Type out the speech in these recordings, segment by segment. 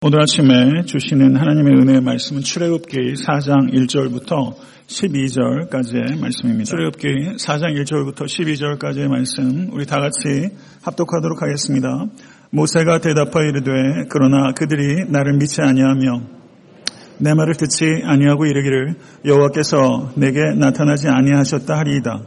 오늘 아침에 주시는 하나님의 은혜의 말씀은 출애굽기 4장 1절부터 12절까지의 말씀입니다. 출애굽기 4장 1절부터 12절까지의 말씀 우리 다 같이 합독하도록 하겠습니다. 모세가 대답하여 이르되 그러나 그들이 나를 믿지 아니하며 내 말을 듣지 아니하고 이르기를 여호와께서 내게 나타나지 아니하셨다 하리이다.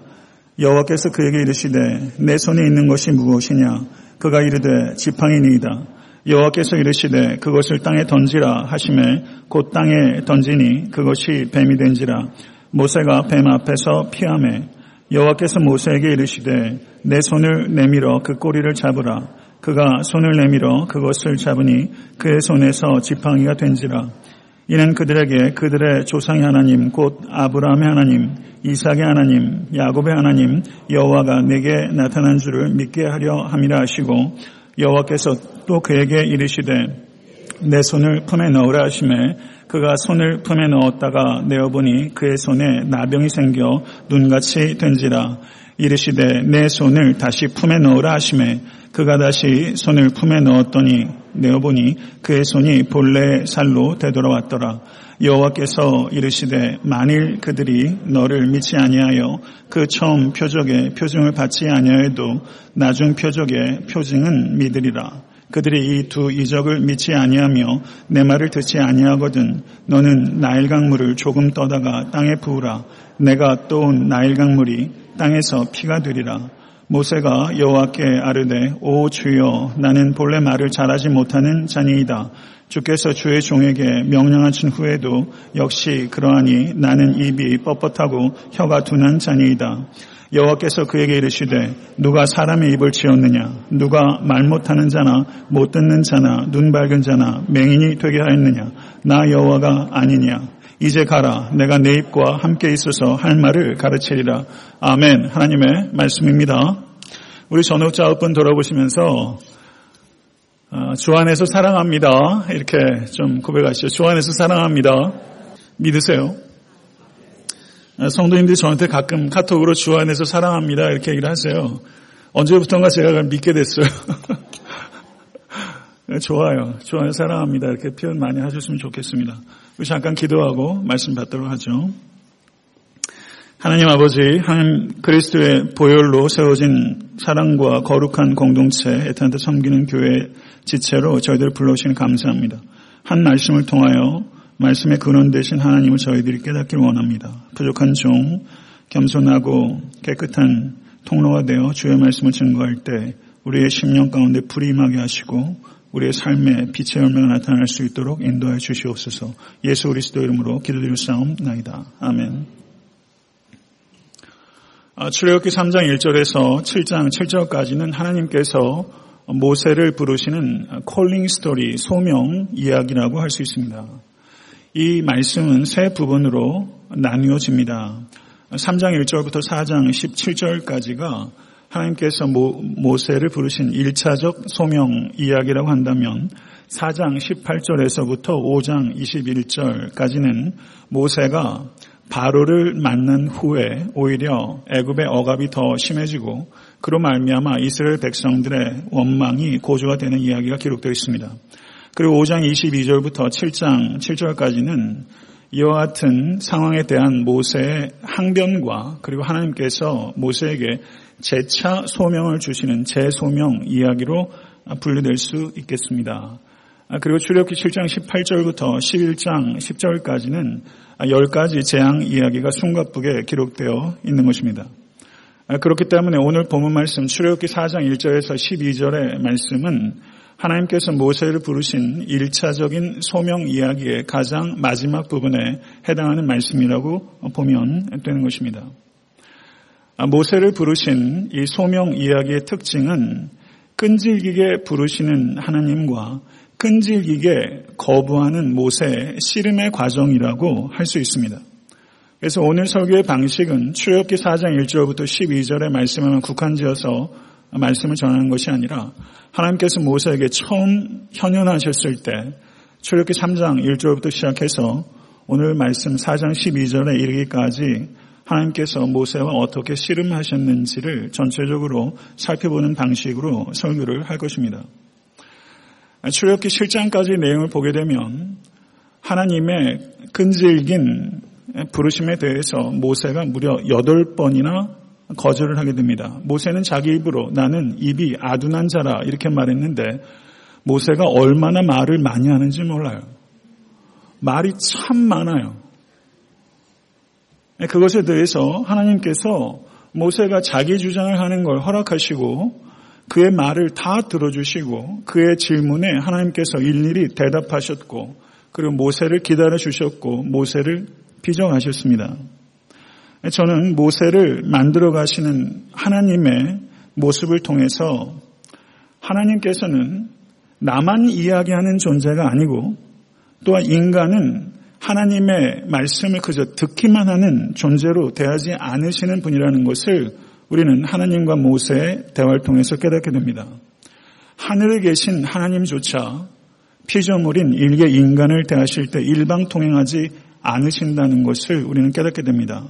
여호와께서 그에게 이르시되 내 손에 있는 것이 무엇이냐 그가 이르되 지팡이니이다. 여호와께서 이르시되 그것을 땅에 던지라 하심에 곧 땅에 던지니 그것이 뱀이 된지라. 모세가 뱀 앞에서 피함에 여호와께서 모세에게 이르시되 내 손을 내밀어 그 꼬리를 잡으라. 그가 손을 내밀어 그것을 잡으니 그의 손에서 지팡이가 된지라. 이는 그들에게 그들의 조상의 하나님 곧 아브라함의 하나님 이삭의 하나님 야곱의 하나님 여호와가 내게 나타난 줄을 믿게 하려 함이라 하시고 여호와께서 또 그에게 이르시되 내 손을 품에 넣으라 하심에 그가 손을 품에 넣었다가 내어보니 그의 손에 나병이 생겨 눈같이 된지라 이르시되 내 손을 다시 품에 넣으라 하심에 그가 다시 손을 품에 넣었더니 내어보니 그의 손이 본래 살로 되돌아왔더라. 여호와께서 이르시되 만일 그들이 너를 믿지 아니하여 그 처음 표적의 표징을 받지 아니하여도 나중 표적의 표징은 믿으리라. 그들이 이 두 이적을 믿지 아니하며 내 말을 듣지 아니하거든 너는 나일 강물을 조금 떠다가 땅에 부으라. 내가 또온 나일 강물이 땅에서 피가 되리라. 모세가 여호와께 아르되 오 주여 나는 본래 말을 잘하지 못하는 자니이다. 주께서 주의 종에게 명령하신 후에도 역시 그러하니 나는 입이 뻣뻣하고 혀가 둔한 자니이다. 여호와께서 그에게 이르시되 누가 사람의 입을 지었느냐 누가 말 못하는 자나 못 듣는 자나 눈 밝은 자나 맹인이 되게 하였느냐 나 여호와가 아니냐 이제 가라 내가 내 입과 함께 있어서 할 말을 가르치리라 아멘 하나님의 말씀입니다 우리 전후자 분 돌아보시면서 어, 주 안에서 사랑합니다. 이렇게 좀 고백하시죠. 주 안에서 사랑합니다. 믿으세요? 어, 성도님들이 저한테 가끔 카톡으로 주 안에서 사랑합니다. 이렇게 얘기를 하세요. 언제부턴가 제가 믿게 됐어요. 네, 좋아요. 주 안에서 사랑합니다. 이렇게 표현 많이 하셨으면 좋겠습니다. 우리 잠깐 기도하고 말씀 받도록 하죠. 하나님 아버지, 하나님 그리스도의 보혈로 세워진 사랑과 거룩한 공동체, 에탄한테 섬기는 교회 지체로 저희들을 불러오시니 감사합니다. 한 말씀을 통하여 말씀의 근원 되신 하나님을 저희들이 깨닫길 원합니다. 부족한 종, 겸손하고 깨끗한 통로가 되어 주의 말씀을 증거할 때 우리의 심령 가운데 불이 임하게 하시고 우리의 삶에 빛의 열매가 나타날 수 있도록 인도해 주시옵소서 예수 그리스도 이름으로 기도드릴 싸움나이다. 아멘. 아, 출애굽기 3장 1절에서 7장 7절까지는 하나님께서 모세를 부르시는 콜링 스토리, 소명 이야기라고 할 수 있습니다. 이 말씀은 세 부분으로 나뉘어집니다. 3장 1절부터 4장 17절까지가 하나님께서 모, 세를 부르신 1차적 소명 이야기라고 한다면 4장 18절에서부터 5장 21절까지는 모세가 바로를 만난 후에 오히려 애굽의 억압이 더 심해지고 그로 말미암아 이스라엘 백성들의 원망이 고조가 되는 이야기가 기록되어 있습니다. 그리고 5장 22절부터 7장 7절까지는 이와 같은 상황에 대한 모세의 항변과 그리고 하나님께서 모세에게 재차 소명을 주시는 재소명 이야기로 분류될 수 있겠습니다. 그리고 출애굽기 7장 18절부터 11장 10절까지는 아, 열 가지 재앙 이야기가 숨가쁘게 기록되어 있는 것입니다. 아, 그렇기 때문에 오늘 본문 말씀 출애굽기 4장 1절에서 12절의 말씀은 하나님께서 모세를 부르신 1차적인 소명 이야기의 가장 마지막 부분에 해당하는 말씀이라고 보면 되는 것입니다. 아, 모세를 부르신 이 소명 이야기의 특징은 끈질기게 부르시는 하나님과 끈질기게 거부하는 모세의 씨름의 과정이라고 할 수 있습니다. 그래서 오늘 설교의 방식은 출애굽기 4장 1절부터 12절의 말씀에만 국한지어서 말씀을 전하는 것이 아니라 하나님께서 모세에게 처음 현현하셨을 때 출애굽기 3장 1절부터 시작해서 오늘 말씀 4장 12절에 이르기까지 하나님께서 모세와 어떻게 씨름하셨는지를 전체적으로 살펴보는 방식으로 설교를 할 것입니다. 출애굽기 실장까지 내용을 보게 되면 하나님의 끈질긴 부르심에 대해서 모세가 무려 8번이나 거절을 하게 됩니다. 모세는 자기 입으로 나는 입이 아둔한 자라 이렇게 말했는데 모세가 얼마나 말을 많이 하는지 몰라요. 말이 참 많아요. 그것에 대해서 하나님께서 모세가 자기 주장을 하는 걸 허락하시고 그의 말을 다 들어주시고 그의 질문에 하나님께서 일일이 대답하셨고 그리고 모세를 기다려 주셨고 모세를 비정하셨습니다. 저는 모세를 만들어 가시는 하나님의 모습을 통해서 하나님께서는 나만 이야기하는 존재가 아니고 또한 인간은 하나님의 말씀을 그저 듣기만 하는 존재로 대하지 않으시는 분이라는 것을 우리는 하나님과 모세의 대화를 통해서 깨닫게 됩니다. 하늘에 계신 하나님조차 피조물인 일개 인간을 대하실 때 일방통행하지 않으신다는 것을 우리는 깨닫게 됩니다.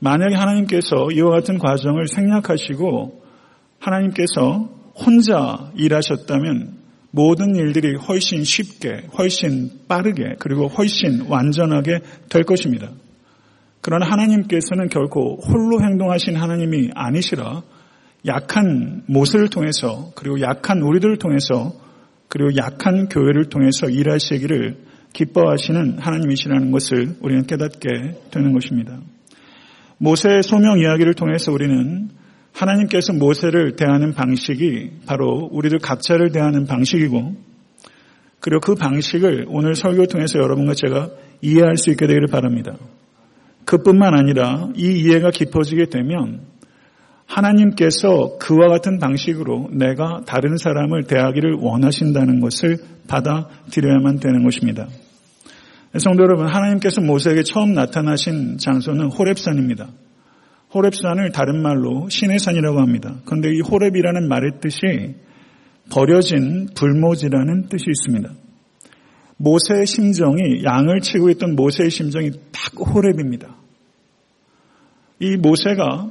만약에 하나님께서 이와 같은 과정을 생략하시고 하나님께서 혼자 일하셨다면 모든 일들이 훨씬 쉽게, 훨씬 빠르게, 그리고 훨씬 완전하게 될 것입니다. 그러나 하나님께서는 결코 홀로 행동하신 하나님이 아니시라 약한 모세를 통해서 그리고 약한 우리들을 통해서 그리고 약한 교회를 통해서 일하시기를 기뻐하시는 하나님이시라는 것을 우리는 깨닫게 되는 것입니다. 모세의 소명 이야기를 통해서 우리는 하나님께서 모세를 대하는 방식이 바로 우리들 각자를 대하는 방식이고 그리고 그 방식을 오늘 설교 통해서 여러분과 제가 이해할 수 있게 되기를 바랍니다. 그뿐만 아니라 이 이해가 깊어지게 되면 하나님께서 그와 같은 방식으로 내가 다른 사람을 대하기를 원하신다는 것을 받아들여야만 되는 것입니다. 성도 여러분, 하나님께서 모세에게 처음 나타나신 장소는 호랩산입니다. 호랩산을 다른 말로 신의 산이라고 합니다. 그런데 이 호랩이라는 말의 뜻이 버려진 불모지라는 뜻이 있습니다. 모세의 심정이 양을 치고 있던 모세의 심정이 딱 호랩입니다. 이 모세가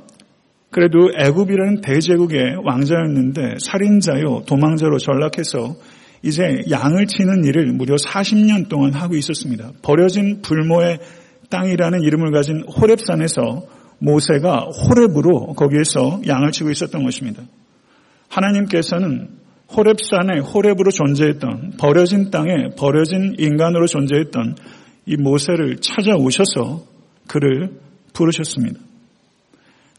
그래도 애굽이라는 대제국의 왕자였는데 살인자요 도망자로 전락해서 이제 양을 치는 일을 무려 40년 동안 하고 있었습니다. 버려진 불모의 땅이라는 이름을 가진 호랩산에서 모세가 호랩으로 거기에서 양을 치고 있었던 것입니다. 하나님께서는 호랩산에 호랩으로 존재했던 버려진 땅에 버려진 인간으로 존재했던 이 모세를 찾아오셔서 그를 부르셨습니다.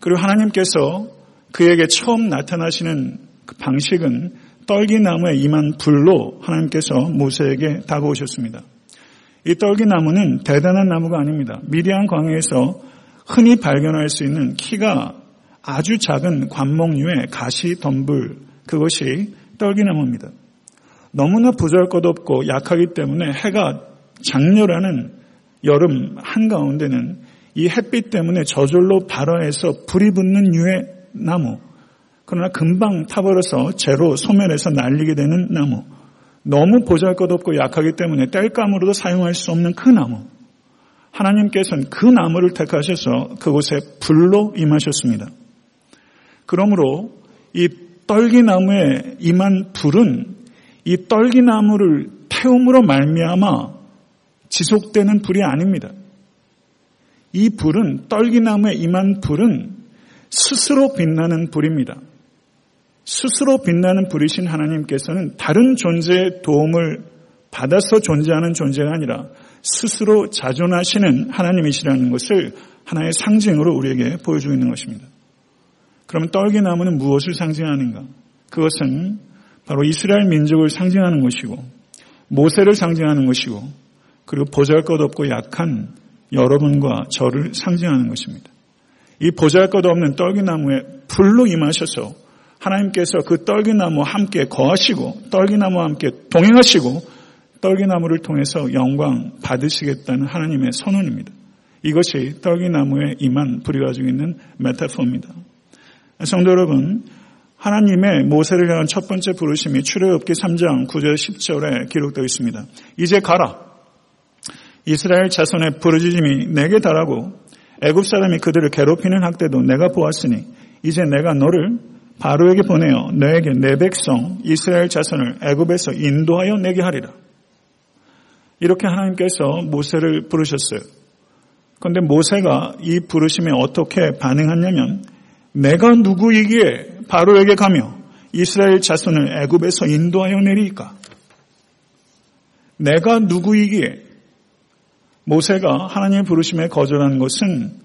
그리고 하나님께서 그에게 처음 나타나시는 그 방식은 떨기나무에 임한 불로 하나님께서 모세에게 다가오셨습니다. 이 떨기나무는 대단한 나무가 아닙니다. 미디안 광해에서 흔히 발견할 수 있는 키가 아주 작은 관목류의 가시 덤불 그것이 떨기나무입니다. 너무나 부잘것없고 약하기 때문에 해가 장렬하는 여름 한가운데는 이 햇빛 때문에 저절로 발화해서 불이 붙는 유의 나무 그러나 금방 타버려서 재로 소멸해서 날리게 되는 나무. 너무 보잘 것 없고 약하기 때문에 땔감으로도 사용할 수 없는 그 나무. 하나님께서는 그 나무를 택하셔서 그곳에 불로 임하셨습니다. 그러므로 이 떨기나무에 임한 불은 이 떨기나무를 태움으로 말미암아 지속되는 불이 아닙니다. 이 불은 떨기나무에 임한 불은 스스로 빛나는 불입니다. 스스로 빛나는 불이신 하나님께서는 다른 존재의 도움을 받아서 존재하는 존재가 아니라 스스로 자존하시는 하나님이시라는 것을 하나의 상징으로 우리에게 보여주고 있는 것입니다. 그러면 떨기나무는 무엇을 상징하는가? 그것은 바로 이스라엘 민족을 상징하는 것이고 모세를 상징하는 것이고 그리고 보잘것없고 약한 여러분과 저를 상징하는 것입니다. 이 보잘것없는 떨기나무에 불로 임하셔서 하나님께서 그 떨기나무와 함께 거하시고 떨기나무와 함께 동행하시고 떨기나무를 통해서 영광 받으시겠다는 하나님의 선언입니다. 이것이 떨기나무에 임한 불이 가지고 있는 메타포입니다. 성도 여러분, 하나님의 모세를 향한 첫 번째 부르심이 출애굽기 3장 9절 10절에 기록되어 있습니다. 이제 가라. 이스라엘 자손의 부르짖음이 내게 달하고 애굽 사람이 그들을 괴롭히는 학대도 내가 보았으니 이제 내가 너를 바로에게 보내어 너에게 내 백성 이스라엘 자손을 애굽에서 인도하여 내게 하리라. 이렇게 하나님께서 모세를 부르셨어요. 그런데 모세가 이 부르심에 어떻게 반응했냐면 내가 누구이기에 바로에게 가며 이스라엘 자손을 애굽에서 인도하여 내리까? 내가 누구이기에 모세가 하나님의 부르심에 거절한 것은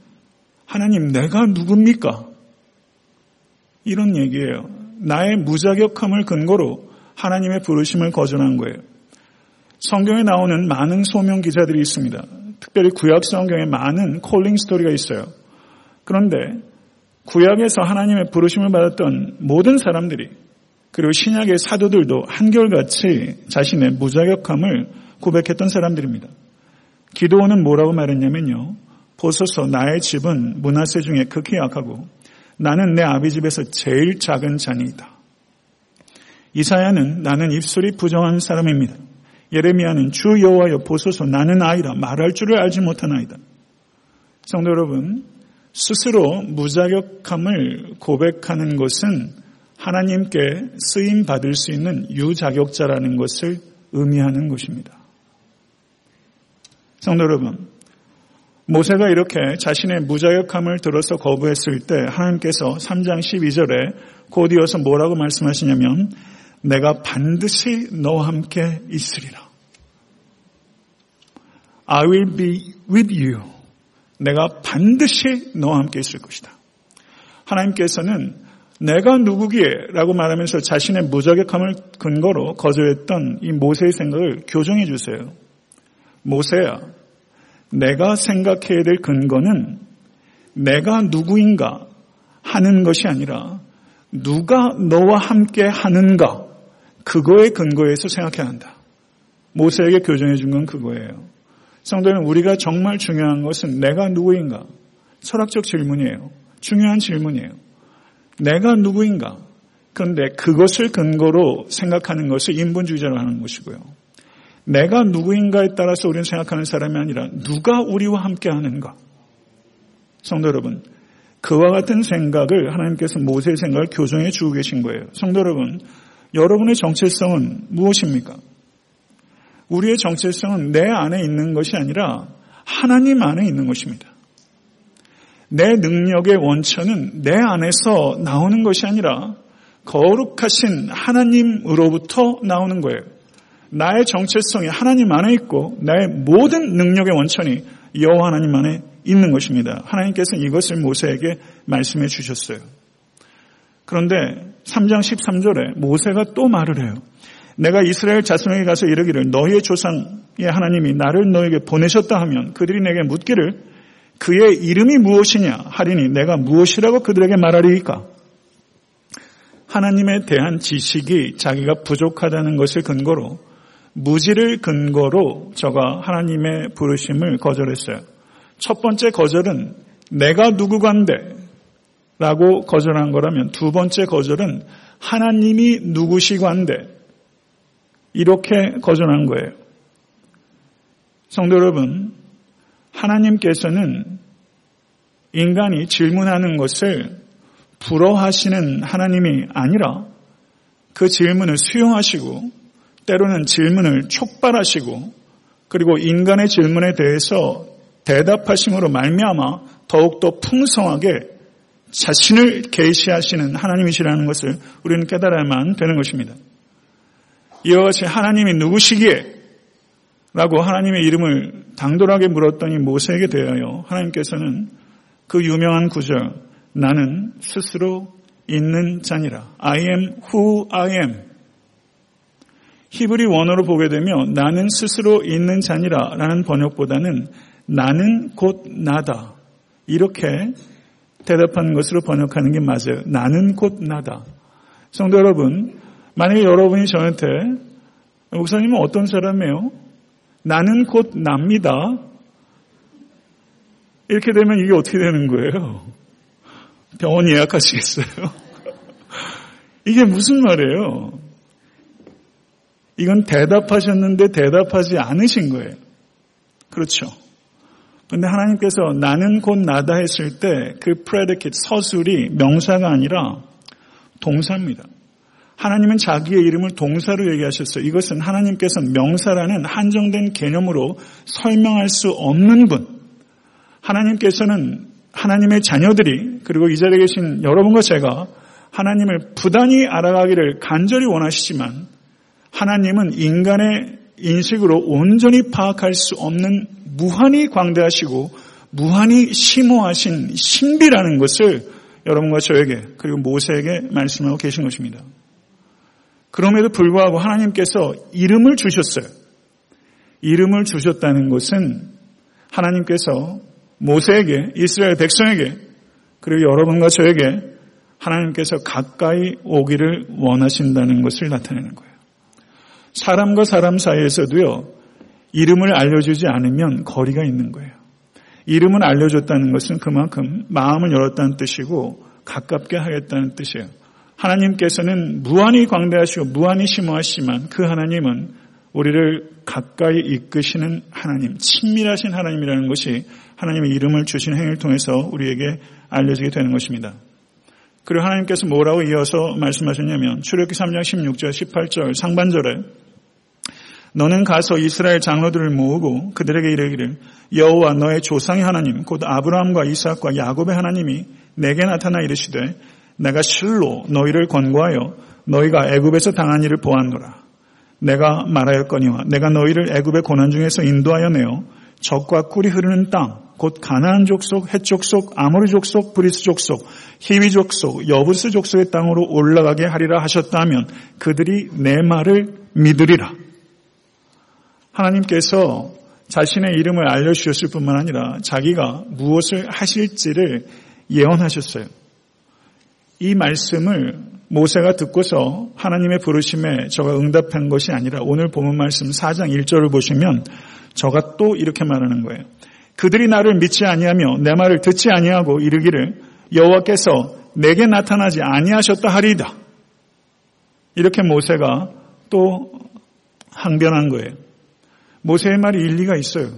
하나님 내가 누굽니까? 이런 얘기예요. 나의 무자격함을 근거로 하나님의 부르심을 거절한 거예요. 성경에 나오는 많은 소명 기자들이 있습니다. 특별히 구약 성경에 많은 콜링 스토리가 있어요. 그런데 구약에서 하나님의 부르심을 받았던 모든 사람들이 그리고 신약의 사도들도 한결같이 자신의 무자격함을 고백했던 사람들입니다. 기도원은 뭐라고 말했냐면요. 보소서 나의 집은 문화세 중에 극히 약하고 나는 내 아비 집에서 제일 작은 자니이다. 이사야는 나는 입술이 부정한 사람입니다. 예레미야는 주 여호와여 보소서 나는 아이라 말할 줄을 알지 못한 아이다. 성도 여러분, 스스로 무자격함을 고백하는 것은 하나님께 쓰임 받을 수 있는 유자격자라는 것을 의미하는 것입니다. 성도 여러분, 모세가 이렇게 자신의 무자격함을 들어서 거부했을 때 하나님께서 3장 12절에 곧 이어서 뭐라고 말씀하시냐면 내가 반드시 너와 함께 있으리라. I will be with you. 내가 반드시 너와 함께 있을 것이다. 하나님께서는 내가 누구기에 라고 말하면서 자신의 무자격함을 근거로 거절했던 이 모세의 생각을 교정해 주세요. 모세야, 내가 생각해야 될 근거는 내가 누구인가 하는 것이 아니라 누가 너와 함께 하는가 그거의 근거에서 생각해야 한다. 모세에게 교정해 준 건 그거예요. 성도는 우리가 정말 중요한 것은 내가 누구인가? 철학적 질문이에요. 중요한 질문이에요. 내가 누구인가? 그런데 그것을 근거로 생각하는 것을 인본주의자로 하는 것이고요. 내가 누구인가에 따라서 우리는 생각하는 사람이 아니라 누가 우리와 함께 하는가. 성도 여러분, 그와 같은 생각을 하나님께서 모세의 생각을 교정해 주고 계신 거예요. 성도 여러분, 여러분의 정체성은 무엇입니까? 우리의 정체성은 내 안에 있는 것이 아니라 하나님 안에 있는 것입니다. 내 능력의 원천은 내 안에서 나오는 것이 아니라 거룩하신 하나님으로부터 나오는 거예요. 나의 정체성이 하나님 안에 있고 나의 모든 능력의 원천이 여호와 하나님 안에 있는 것입니다. 하나님께서는 이것을 모세에게 말씀해 주셨어요. 그런데 3장 13절에 모세가 또 말을 해요. 내가 이스라엘 자손에게 가서 이르기를 너희의 조상의 하나님이 나를 너에게 보내셨다 하면 그들이 내게 묻기를 그의 이름이 무엇이냐 하리니 내가 무엇이라고 그들에게 말하리이까 하나님에 대한 지식이 자기가 부족하다는 것을 근거로 무지를 근거로 저가 하나님의 부르심을 거절했어요. 첫 번째 거절은 내가 누구간데 라고 거절한 거라면 두 번째 거절은 하나님이 누구시간데 이렇게 거절한 거예요. 성도 여러분, 하나님께서는 인간이 질문하는 것을 불어하시는 하나님이 아니라 그 질문을 수용하시고 때로는 질문을 촉발하시고 그리고 인간의 질문에 대해서 대답하심으로 말미암아 더욱더 풍성하게 자신을 계시하시는 하나님이시라는 것을 우리는 깨달아야만 되는 것입니다. 이와 같이 하나님이 누구시기에 라고 하나님의 이름을 당돌하게 물었더니 모세에게 대하여 하나님께서는 그 유명한 구절 나는 스스로 있는 자니라 I am who I am 히브리 원어로 보게 되면 나는 스스로 있는 자니라 라는 번역보다는 나는 곧 나다. 이렇게 대답하는 것으로 번역하는 게 맞아요. 나는 곧 나다. 성도 여러분, 만약에 여러분이 저한테 목사님은 어떤 사람이에요? 나는 곧 납니다. 이렇게 되면 이게 어떻게 되는 거예요? 병원 예약하시겠어요? 이게 무슨 말이에요? 이건 대답하셨는데 대답하지 않으신 거예요. 그렇죠. 근데 하나님께서 나는 곧 나다 했을 때그 predicate 서술이 명사가 아니라 동사입니다. 하나님은 자기의 이름을 동사로 얘기하셨어요. 이것은 하나님께서 명사라는 한정된 개념으로 설명할 수 없는 분. 하나님께서는 하나님의 자녀들이 그리고 이 자리에 계신 여러분과 제가 하나님을 부단히 알아가기를 간절히 원하시지만 하나님은 인간의 인식으로 온전히 파악할 수 없는 무한히 광대하시고 무한히 심오하신 신비라는 것을 여러분과 저에게 그리고 모세에게 말씀하고 계신 것입니다. 그럼에도 불구하고 하나님께서 이름을 주셨어요. 이름을 주셨다는 것은 하나님께서 모세에게 이스라엘 백성에게 그리고 여러분과 저에게 하나님께서 가까이 오기를 원하신다는 것을 나타내는 거예요. 사람과 사람 사이에서도요, 이름을 알려주지 않으면 거리가 있는 거예요. 이름을 알려줬다는 것은 그만큼 마음을 열었다는 뜻이고 가깝게 하겠다는 뜻이에요. 하나님께서는 무한히 광대하시고 무한히 심오하시지만 그 하나님은 우리를 가까이 이끄시는 하나님, 친밀하신 하나님이라는 것이 하나님의 이름을 주신 행위를 통해서 우리에게 알려지게 되는 것입니다. 그리고 하나님께서 뭐라고 이어서 말씀하셨냐면 출애굽기 3장 16절 18절 상반절에 너는 가서 이스라엘 장로들을 모으고 그들에게 이르기를 여호와 너의 조상의 하나님 곧 아브라함과 이삭과 야곱의 하나님이 내게 나타나 이르시되 내가 실로 너희를 권고하여 너희가 애굽에서 당한 일을 보았노라 내가 말하였거니와 내가 너희를 애굽의 고난 중에서 인도하여 내어 젖과 꿀이 흐르는 땅 곧 가나안 족속, 헷 족속, 아모리 족속, 브리스 족속, 히위 족속, 여부스 족속의 땅으로 올라가게 하리라 하셨다면 그들이 내 말을 믿으리라. 하나님께서 자신의 이름을 알려주셨을 뿐만 아니라 자기가 무엇을 하실지를 예언하셨어요. 이 말씀을 모세가 듣고서 하나님의 부르심에 저가 응답한 것이 아니라 오늘 본문 말씀 4장 1절을 보시면 저가 또 이렇게 말하는 거예요. 그들이 나를 믿지 아니하며 내 말을 듣지 아니하고 이르기를 여호와께서 내게 나타나지 아니하셨다 하리이다. 이렇게 모세가 또 항변한 거예요. 모세의 말이 일리가 있어요.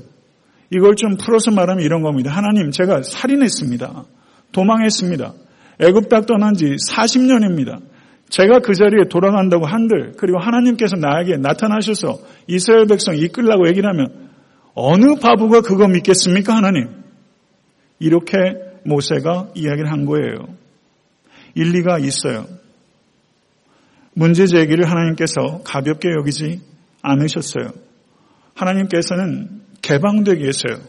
이걸 좀 풀어서 말하면 이런 겁니다. 하나님, 제가 살인했습니다. 도망했습니다. 애굽 땅 떠난 지 40년입니다. 제가 그 자리에 돌아간다고 한들 그리고 하나님께서 나에게 나타나셔서 이스라엘 백성 이끌라고 얘기를 하면 어느 바보가 그거 믿겠습니까 하나님? 이렇게 모세가 이야기를 한 거예요. 일리가 있어요. 문제 제기를 하나님께서 가볍게 여기지 않으셨어요. 하나님께서는 개방되게 했어요.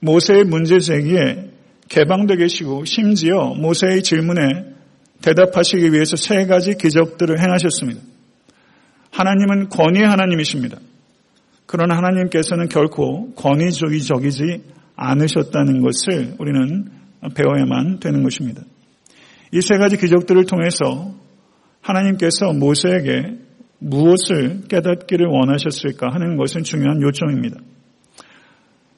모세의 문제 제기에 개방되게 계시고 심지어 모세의 질문에 대답하시기 위해서 세 가지 기적들을 행하셨습니다. 하나님은 권위의 하나님이십니다. 그러나 하나님께서는 결코 권위적이적이지 않으셨다는 것을 우리는 배워야만 되는 것입니다. 이 세 가지 기적들을 통해서 하나님께서 모세에게 무엇을 깨닫기를 원하셨을까 하는 것은 중요한 요청입니다.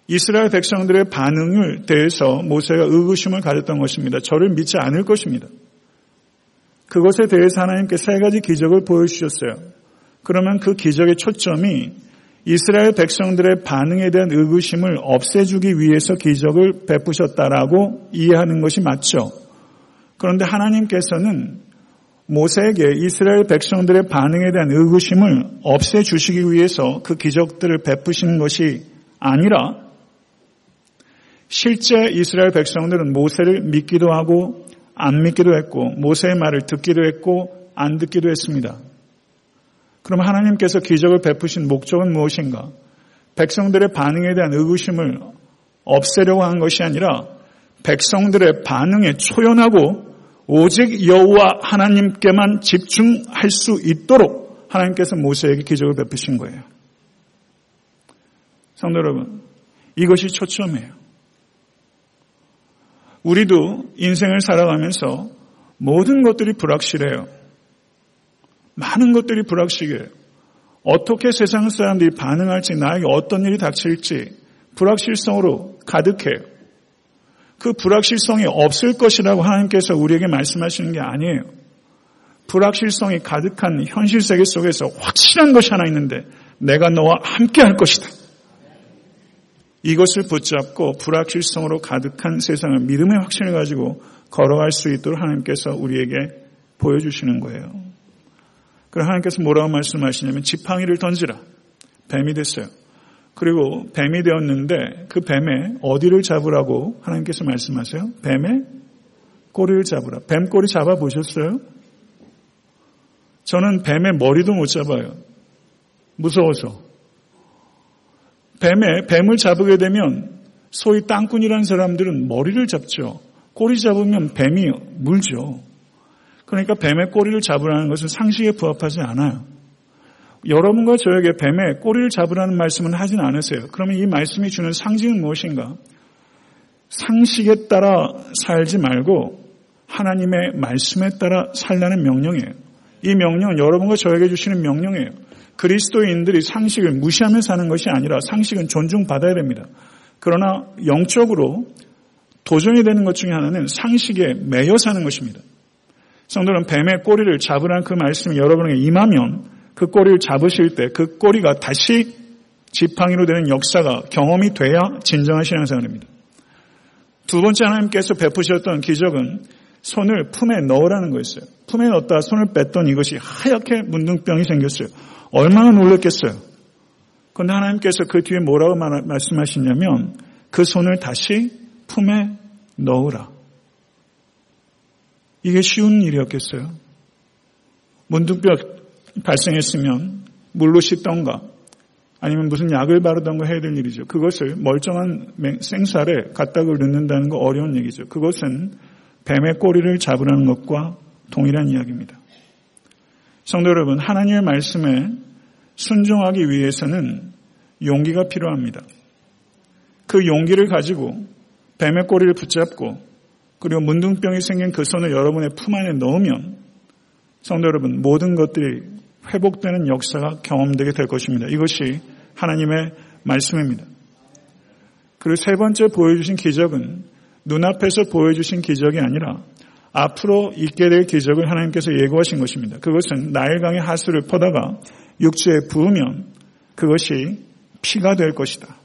이스라엘 백성들의 반응을 대해서 모세가 의구심을 가졌던 것입니다. 저를 믿지 않을 것입니다. 그것에 대해서 하나님께 세 가지 기적을 보여주셨어요. 그러면 그 기적의 초점이 이스라엘 백성들의 반응에 대한 의구심을 없애주기 위해서 기적을 베푸셨다라고 이해하는 것이 맞죠. 그런데 하나님께서는 모세에게 이스라엘 백성들의 반응에 대한 의구심을 없애주시기 위해서 그 기적들을 베푸시는 것이 아니라 실제 이스라엘 백성들은 모세를 믿기도 하고 안 믿기도 했고 모세의 말을 듣기도 했고 안 듣기도 했습니다. 그럼 하나님께서 기적을 베푸신 목적은 무엇인가? 백성들의 반응에 대한 의구심을 없애려고 한 것이 아니라 백성들의 반응에 초연하고 오직 여호와 하나님께만 집중할 수 있도록 하나님께서 모세에게 기적을 베푸신 거예요. 성도 여러분, 이것이 초점이에요. 우리도 인생을 살아가면서 모든 것들이 불확실해요. 많은 것들이 불확실해요. 어떻게 세상 사람들이 반응할지, 나에게 어떤 일이 닥칠지 불확실성으로 가득해요. 그 불확실성이 없을 것이라고 하나님께서 우리에게 말씀하시는 게 아니에요. 불확실성이 가득한 현실 세계 속에서 확실한 것이 하나 있는데 내가 너와 함께 할 것이다. 이것을 붙잡고 불확실성으로 가득한 세상을 믿음의 확신을 가지고 걸어갈 수 있도록 하나님께서 우리에게 보여주시는 거예요. 그럼 하나님께서 뭐라고 말씀하시냐면 지팡이를 던지라. 뱀이 됐어요. 그리고 뱀이 되었는데 그 뱀의 어디를 잡으라고 하나님께서 말씀하세요? 뱀의 꼬리를 잡으라. 뱀 꼬리 잡아 보셨어요? 저는 뱀의 머리도 못 잡아요. 무서워서. 뱀의 뱀을 잡게 되면 소위 땅꾼이라는 사람들은 머리를 잡죠. 꼬리 잡으면 뱀이 물죠. 그러니까 뱀의 꼬리를 잡으라는 것은 상식에 부합하지 않아요. 여러분과 저에게 뱀의 꼬리를 잡으라는 말씀은 하진 않으세요. 그러면 이 말씀이 주는 상징은 무엇인가? 상식에 따라 살지 말고 하나님의 말씀에 따라 살라는 명령이에요. 이 명령은 여러분과 저에게 주시는 명령이에요. 그리스도인들이 상식을 무시하며 사는 것이 아니라 상식은 존중받아야 됩니다. 그러나 영적으로 도전이 되는 것 중에 하나는 상식에 매여 사는 것입니다. 성도는 뱀의 꼬리를 잡으라는 그 말씀이 여러분에게 임하면 그 꼬리를 잡으실 때 그 꼬리가 다시 지팡이로 되는 역사가 경험이 돼야 진정한 신앙생활입니다. 두 번째 하나님께서 베푸셨던 기적은 손을 품에 넣으라는 거였어요. 품에 넣었다 손을 뺐던 이것이 하얗게 문둥병이 생겼어요. 얼마나 놀랐겠어요. 그런데 하나님께서 그 뒤에 뭐라고 말씀하시냐면 그 손을 다시 품에 넣으라. 이게 쉬운 일이었겠어요. 문둥병 발생했으면 물로 씻던가 아니면 무슨 약을 바르던가 해야 될 일이죠. 그것을 멀쩡한 생살에 갖다 넣는다는 거 어려운 얘기죠. 그것은 뱀의 꼬리를 잡으라는 것과 동일한 이야기입니다. 성도 여러분, 하나님의 말씀에 순종하기 위해서는 용기가 필요합니다. 그 용기를 가지고 뱀의 꼬리를 붙잡고 그리고 문둥병이 생긴 그 손을 여러분의 품 안에 넣으면 성도 여러분 모든 것들이 회복되는 역사가 경험되게 될 것입니다. 이것이 하나님의 말씀입니다. 그리고 세 번째 보여주신 기적은 눈앞에서 보여주신 기적이 아니라 앞으로 있게 될 기적을 하나님께서 예고하신 것입니다. 그것은 나일강의 하수를 퍼다가 육지에 부으면 그것이 피가 될 것이다.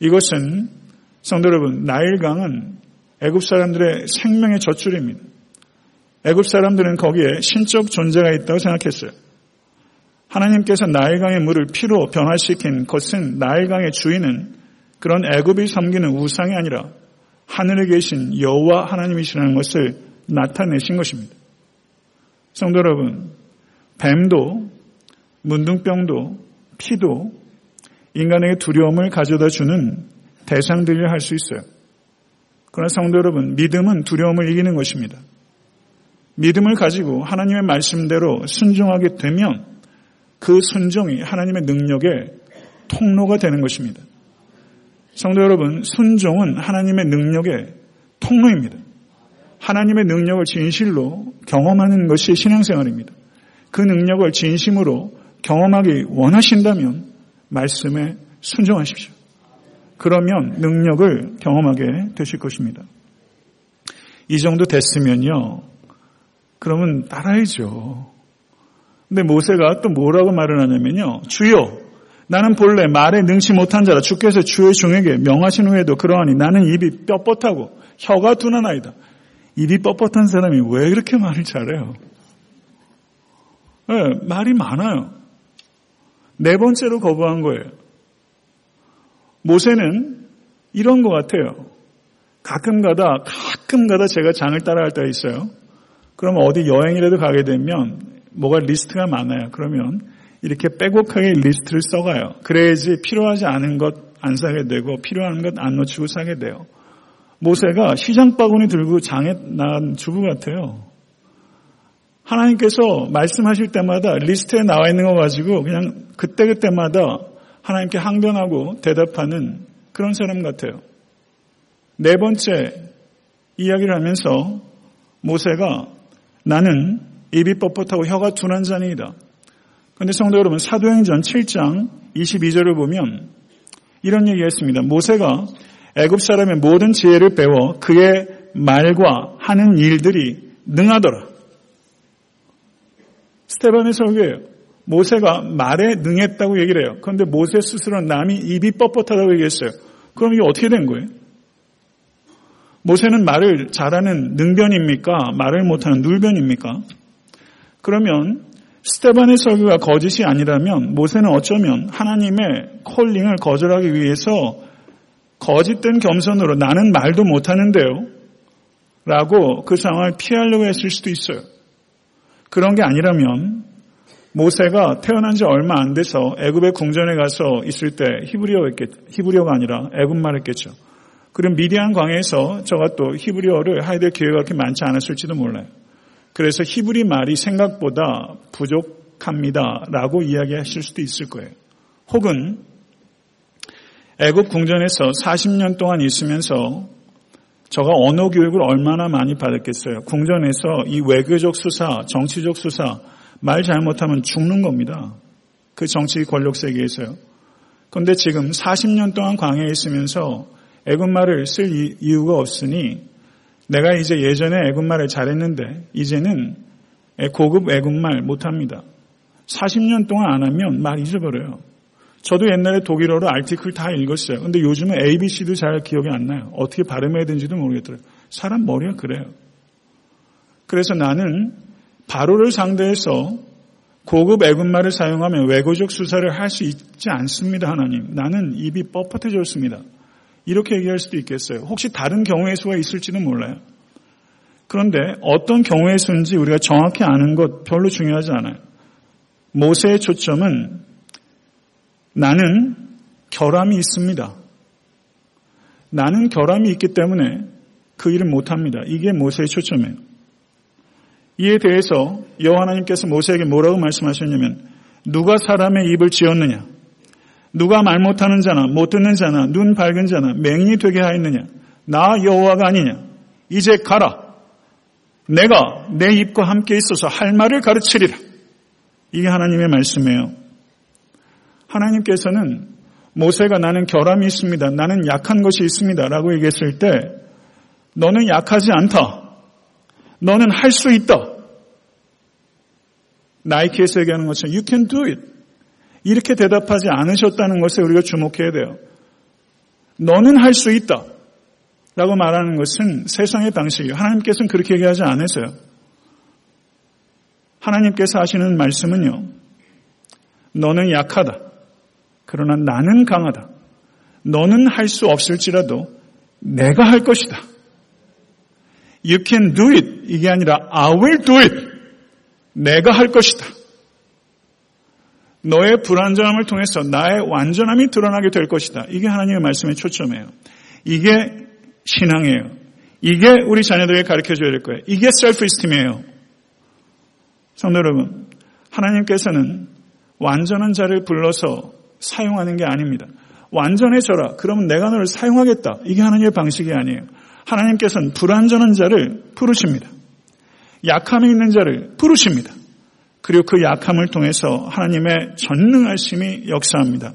이것은 성도 여러분, 나일강은 애굽 사람들의 생명의 젖줄입니다. 애굽 사람들은 거기에 신적 존재가 있다고 생각했어요. 하나님께서 나일강의 물을 피로 변화시킨 것은 나일강의 주인은 그런 애굽이 섬기는 우상이 아니라 하늘에 계신 여호와 하나님이시라는 것을 나타내신 것입니다. 성도 여러분, 뱀도 문둥병도 피도 인간에게 두려움을 가져다 주는 대상들이라 할수 있어요. 그러나 성도 여러분, 믿음은 두려움을 이기는 것입니다. 믿음을 가지고 하나님의 말씀대로 순종하게 되면 그 순종이 하나님의 능력의 통로가 되는 것입니다. 성도 여러분, 순종은 하나님의 능력의 통로입니다. 하나님의 능력을 진실로 경험하는 것이 신앙생활입니다. 그 능력을 진심으로 경험하기 원하신다면 말씀에 순종하십시오. 그러면 능력을 경험하게 되실 것입니다. 이 정도 됐으면요. 그러면 따라야죠. 근데 모세가 또 뭐라고 말을 하냐면요. 주여, 나는 본래 말에 능치 못한 자라 주께서 주의 종에게 명하신 후에도 그러하니 나는 입이 뻣뻣하고 혀가 둔한 아이다. 입이 뻣뻣한 사람이 왜 그렇게 말을 잘해요? 네, 말이 많아요. 네 번째로 거부한 거예요. 모세는 이런 것 같아요. 가끔 가다, 가끔 가다 제가 장을 따라갈 때가 있어요. 그러면 어디 여행이라도 가게 되면 뭐가 리스트가 많아요. 그러면 이렇게 빼곡하게 리스트를 써가요. 그래야지 필요하지 않은 것 안 사게 되고 필요한 것 안 놓치고 사게 돼요. 모세가 시장 바구니 들고 장에 나간 주부 같아요. 하나님께서 말씀하실 때마다 리스트에 나와 있는 거 가지고 그냥 그때그때마다 하나님께 항변하고 대답하는 그런 사람 같아요. 네 번째 이야기를 하면서 모세가 나는 입이 뻣뻣하고 혀가 둔한 자니이다. 그런데 성도 여러분 사도행전 7장 22절을 보면 이런 얘기했습니다. 모세가 애굽 사람의 모든 지혜를 배워 그의 말과 하는 일들이 능하더라. 스테반의 설교예요. 모세가 말에 능했다고 얘기를 해요. 그런데 모세 스스로는 남이 입이 뻣뻣하다고 얘기했어요. 그럼 이게 어떻게 된 거예요? 모세는 말을 잘하는 능변입니까? 말을 못하는 눌변입니까? 그러면 스테반의 설교가 거짓이 아니라면 모세는 어쩌면 하나님의 콜링을 거절하기 위해서 거짓된 겸손으로 나는 말도 못하는데요. 라고 그 상황을 피하려고 했을 수도 있어요. 그런 게 아니라면 모세가 태어난 지 얼마 안 돼서 애굽의 궁전에 가서 있을 때 히브리어 했겠, 히브리어가 아니라 애굽말 했겠죠. 그럼 미디안 광에서 저가 또 히브리어를 하게 될 기회가 그렇게 많지 않았을지도 몰라요. 그래서 히브리 말이 생각보다 부족합니다 라고 이야기하실 수도 있을 거예요. 혹은 애굽 궁전에서 40년 동안 있으면서 저가 언어 교육을 얼마나 많이 받았겠어요. 궁전에서 이 외교적 수사, 정치적 수사 말 잘못하면 죽는 겁니다. 그 정치 권력 세계에서요. 그런데 지금 40년 동안 광해에 있으면서 애굽말을 쓸 이유가 없으니 내가 이제 예전에 애굽말을 잘했는데 이제는 고급 애굽말 못합니다. 40년 동안 안 하면 말 잊어버려요. 저도 옛날에 독일어로 알티클 다 읽었어요. 근데 요즘은 ABC도 잘 기억이 안 나요. 어떻게 발음해야 되는지도 모르겠더라고요. 사람 머리가 그래요. 그래서 나는 바로를 상대해서 고급 애국말을 사용하면 외고적 수사를 할 수 있지 않습니다, 하나님. 나는 입이 뻣뻣해졌습니다. 이렇게 얘기할 수도 있겠어요. 혹시 다른 경우의 수가 있을지도 몰라요. 그런데 어떤 경우의 수인지 우리가 정확히 아는 것 별로 중요하지 않아요. 모세의 초점은 나는 결함이 있습니다. 나는 결함이 있기 때문에 그 일을 못합니다. 이게 모세의 초점이에요. 이에 대해서 여호와 하나님께서 모세에게 뭐라고 말씀하셨냐면 누가 사람의 입을 지었느냐 누가 말 못하는 자나 못 듣는 자나 눈 밝은 자나 맹인이 되게 하였느냐? 나 여호와가 아니냐? 이제 가라. 내가 내 입과 함께 있어서 할 말을 가르치리라. 이게 하나님의 말씀이에요. 하나님께서는 모세가 나는 결함이 있습니다. 나는 약한 것이 있습니다. 라고 얘기했을 때 너는 약하지 않다. 너는 할 수 있다. 나이키에서 얘기하는 것처럼 you can do it. 이렇게 대답하지 않으셨다는 것에 우리가 주목해야 돼요. 너는 할 수 있다. 라고 말하는 것은 세상의 방식이에요. 하나님께서는 그렇게 얘기하지 않으세요. 하나님께서 하시는 말씀은요. 너는 약하다. 그러나 나는 강하다. 너는 할 수 없을지라도 내가 할 것이다. You can do it. 이게 아니라 I will do it. 내가 할 것이다. 너의 불완전함을 통해서 나의 완전함이 드러나게 될 것이다. 이게 하나님의 말씀의 초점이에요. 이게 신앙이에요. 이게 우리 자녀들에게 가르쳐 줘야 될 거예요. 이게 셀프 이스팀이에요. 성도 여러분, 하나님께서는 완전한 자를 불러서 사용하는 게 아닙니다. 완전해져라. 그러면 내가 너를 사용하겠다. 이게 하나님의 방식이 아니에요. 하나님께서는 불완전한 자를 부르십니다. 약함이 있는 자를 부르십니다. 그리고 그 약함을 통해서 하나님의 전능하심이 역사합니다.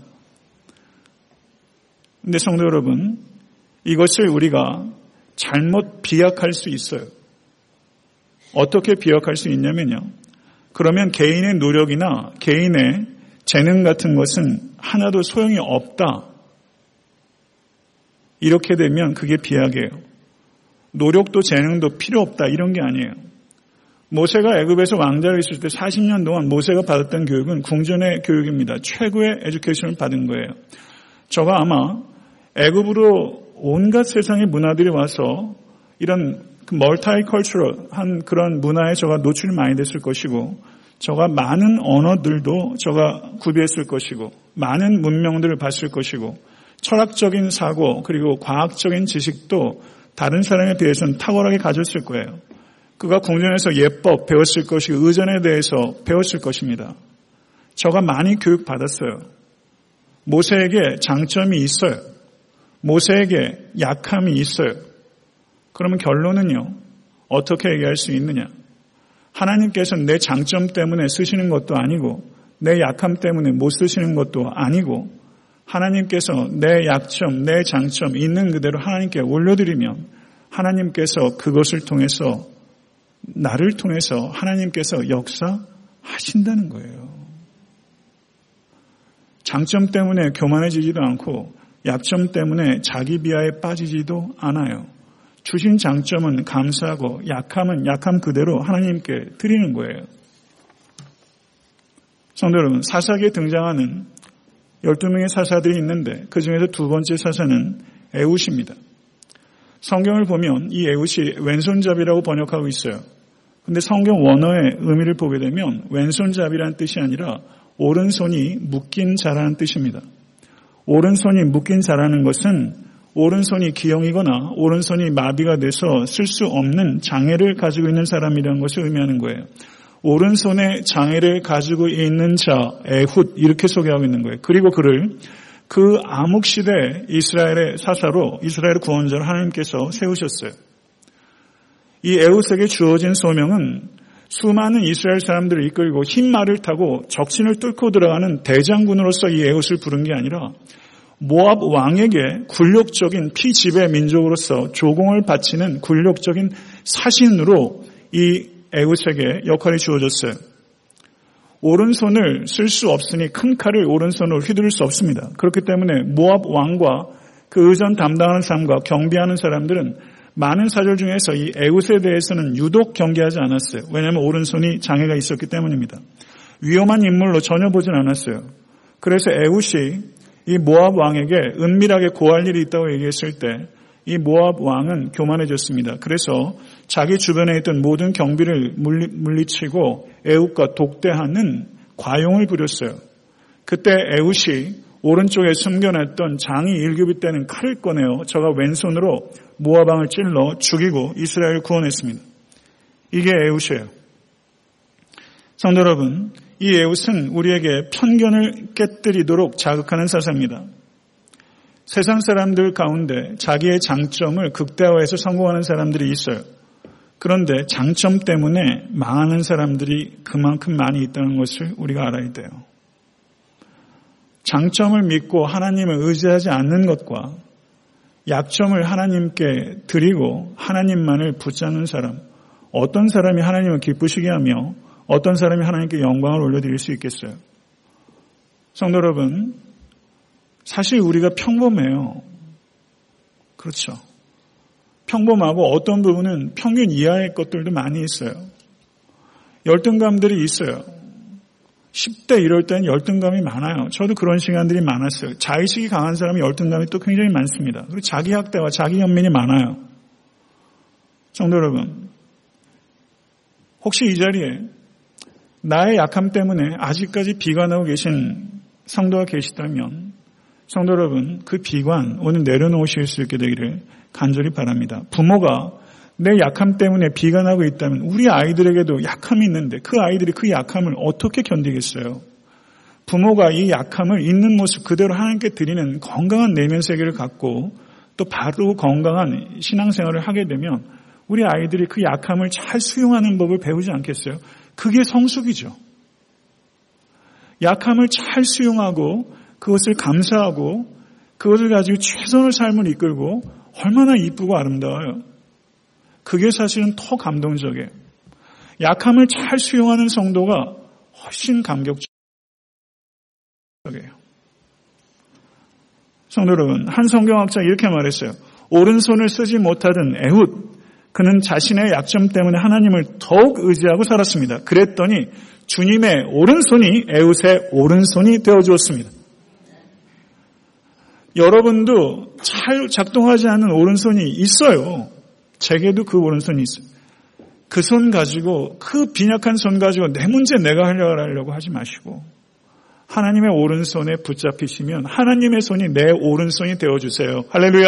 근데 성도 여러분, 이것을 우리가 잘못 비약할 수 있어요. 어떻게 비약할 수 있냐면요. 그러면 개인의 노력이나 개인의 재능 같은 것은 하나도 소용이 없다. 이렇게 되면 그게 비약이에요. 노력도 재능도 필요 없다 이런 게 아니에요. 모세가 애굽에서 왕자로 있을 때 40년 동안 모세가 받았던 교육은 궁전의 교육입니다. 최고의 에듀케이션을 받은 거예요. 저가 아마 애굽으로 온갖 세상의 문화들이 와서 이런 멀타이컬처럴한 그런 문화에 저가 노출이 많이 됐을 것이고 저가 많은 언어들도 저가 구비했을 것이고 많은 문명들을 봤을 것이고 철학적인 사고 그리고 과학적인 지식도 다른 사람에 대해서는 탁월하게 가졌을 거예요. 그가 궁전에서 예법 배웠을 것이고 의전에 대해서 배웠을 것입니다. 저가 많이 교육받았어요. 모세에게 장점이 있어요. 모세에게 약함이 있어요. 그러면 결론은요. 어떻게 얘기할 수 있느냐? 하나님께서는 내 장점 때문에 쓰시는 것도 아니고 내 약함 때문에 못 쓰시는 것도 아니고 하나님께서 내 약점, 내 장점 있는 그대로 하나님께 올려드리면 하나님께서 그것을 통해서 나를 통해서 하나님께서 역사하신다는 거예요. 장점 때문에 교만해지지도 않고 약점 때문에 자기 비하에 빠지지도 않아요. 주신 장점은 감사하고 약함은 약함 그대로 하나님께 드리는 거예요. 성도 여러분, 사사기에 등장하는 12명의 사사들이 있는데 그 중에서 두 번째 사사는 에웃입니다. 성경을 보면 이 에웃이 왼손잡이라고 번역하고 있어요. 근데 성경 원어의 의미를 보게 되면 왼손잡이라는 뜻이 아니라 오른손이 묶인 자라는 뜻입니다. 오른손이 묶인 자라는 것은 오른손이 기형이거나 오른손이 마비가 돼서 쓸 수 없는 장애를 가지고 있는 사람이라는 것을 의미하는 거예요. 오른손에 장애를 가지고 있는 자, 에훗, 이렇게 소개하고 있는 거예요. 그리고 그를 그 암흑 시대 이스라엘의 사사로 이스라엘 구원자로 하나님께서 세우셨어요. 이 에훗에게 주어진 소명은 수많은 이스라엘 사람들을 이끌고 흰 말을 타고 적신을 뚫고 들어가는 대장군으로서 이 에훗을 부른 게 아니라 모압 왕에게 굴욕적인 피지배 민족으로서 조공을 바치는 굴욕적인 사신으로 이 에웃에게 역할이 주어졌어요. 오른손을 쓸 수 없으니 큰 칼을 오른손으로 휘두를 수 없습니다. 그렇기 때문에 모압 왕과 그 의전 담당하는 사람과 경비하는 사람들은 많은 사절 중에서 이 에웃에 대해서는 유독 경계하지 않았어요. 왜냐하면 오른손이 장애가 있었기 때문입니다. 위험한 인물로 전혀 보진 않았어요. 그래서 에웃이 이 모압 왕에게 은밀하게 고할 일이 있다고 얘기했을 때 이 모압 왕은 교만해졌습니다. 그래서 자기 주변에 있던 모든 경비를 물리, 치고 에웃과 독대하는 과용을 부렸어요. 그때 에웃이 오른쪽에 숨겨놨던 장이 일급이 때는 칼을 꺼내어 저가 왼손으로 모아방을 찔러 죽이고 이스라엘을 구원했습니다. 이게 에웃이에요. 성도 여러분, 이 에웃은 우리에게 편견을 깨뜨리도록 자극하는 사사입니다. 세상 사람들 가운데 자기의 장점을 극대화해서 성공하는 사람들이 있어요. 그런데 장점 때문에 망하는 사람들이 그만큼 많이 있다는 것을 우리가 알아야 돼요. 장점을 믿고 하나님을 의지하지 않는 것과 약점을 하나님께 드리고 하나님만을 붙잡는 사람, 어떤 사람이 하나님을 기쁘시게 하며 어떤 사람이 하나님께 영광을 올려드릴 수 있겠어요? 성도 여러분, 사실 우리가 평범해요. 그렇죠. 평범하고 어떤 부분은 평균 이하의 것들도 많이 있어요. 열등감들이 있어요. 10대 이럴 때는 열등감이 많아요. 저도 그런 시간들이 많았어요. 자의식이 강한 사람이 열등감이 또 굉장히 많습니다. 그리고 자기 학대와 자기 연민이 많아요. 성도 여러분, 혹시 이 자리에 나의 약함 때문에 아직까지 비관하고 계신 성도가 계시다면 성도 여러분 그 비관 오늘 내려놓으실 수 있게 되기를 간절히 바랍니다. 부모가 내 약함 때문에 비관하고 있다면 우리 아이들에게도 약함이 있는데 그 아이들이 그 약함을 어떻게 견디겠어요? 부모가 이 약함을 있는 모습 그대로 하나님께 드리는 건강한 내면 세계를 갖고 또 바로 건강한 신앙생활을 하게 되면 우리 아이들이 그 약함을 잘 수용하는 법을 배우지 않겠어요? 그게 성숙이죠. 약함을 잘 수용하고 그것을 감사하고 그것을 가지고 최선을 삶을 이끌고 얼마나 이쁘고 아름다워요. 그게 사실은 더 감동적이에요. 약함을 잘 수용하는 성도가 훨씬 감격적이에요. 성도 여러분, 한 성경학자 이렇게 말했어요. 오른손을 쓰지 못하던 에훗, 그는 자신의 약점 때문에 하나님을 더욱 의지하고 살았습니다. 그랬더니 주님의 오른손이 에웃의 오른손이 되어 주었습니다. 여러분도 잘 작동하지 않는 오른손이 있어요. 제게도 그 오른손이 있어요. 그 손 가지고 그 빈약한 손 가지고 내 문제 내가 하려고 하지 마시고 하나님의 오른손에 붙잡히시면 하나님의 손이 내 오른손이 되어 주세요. 할렐루야.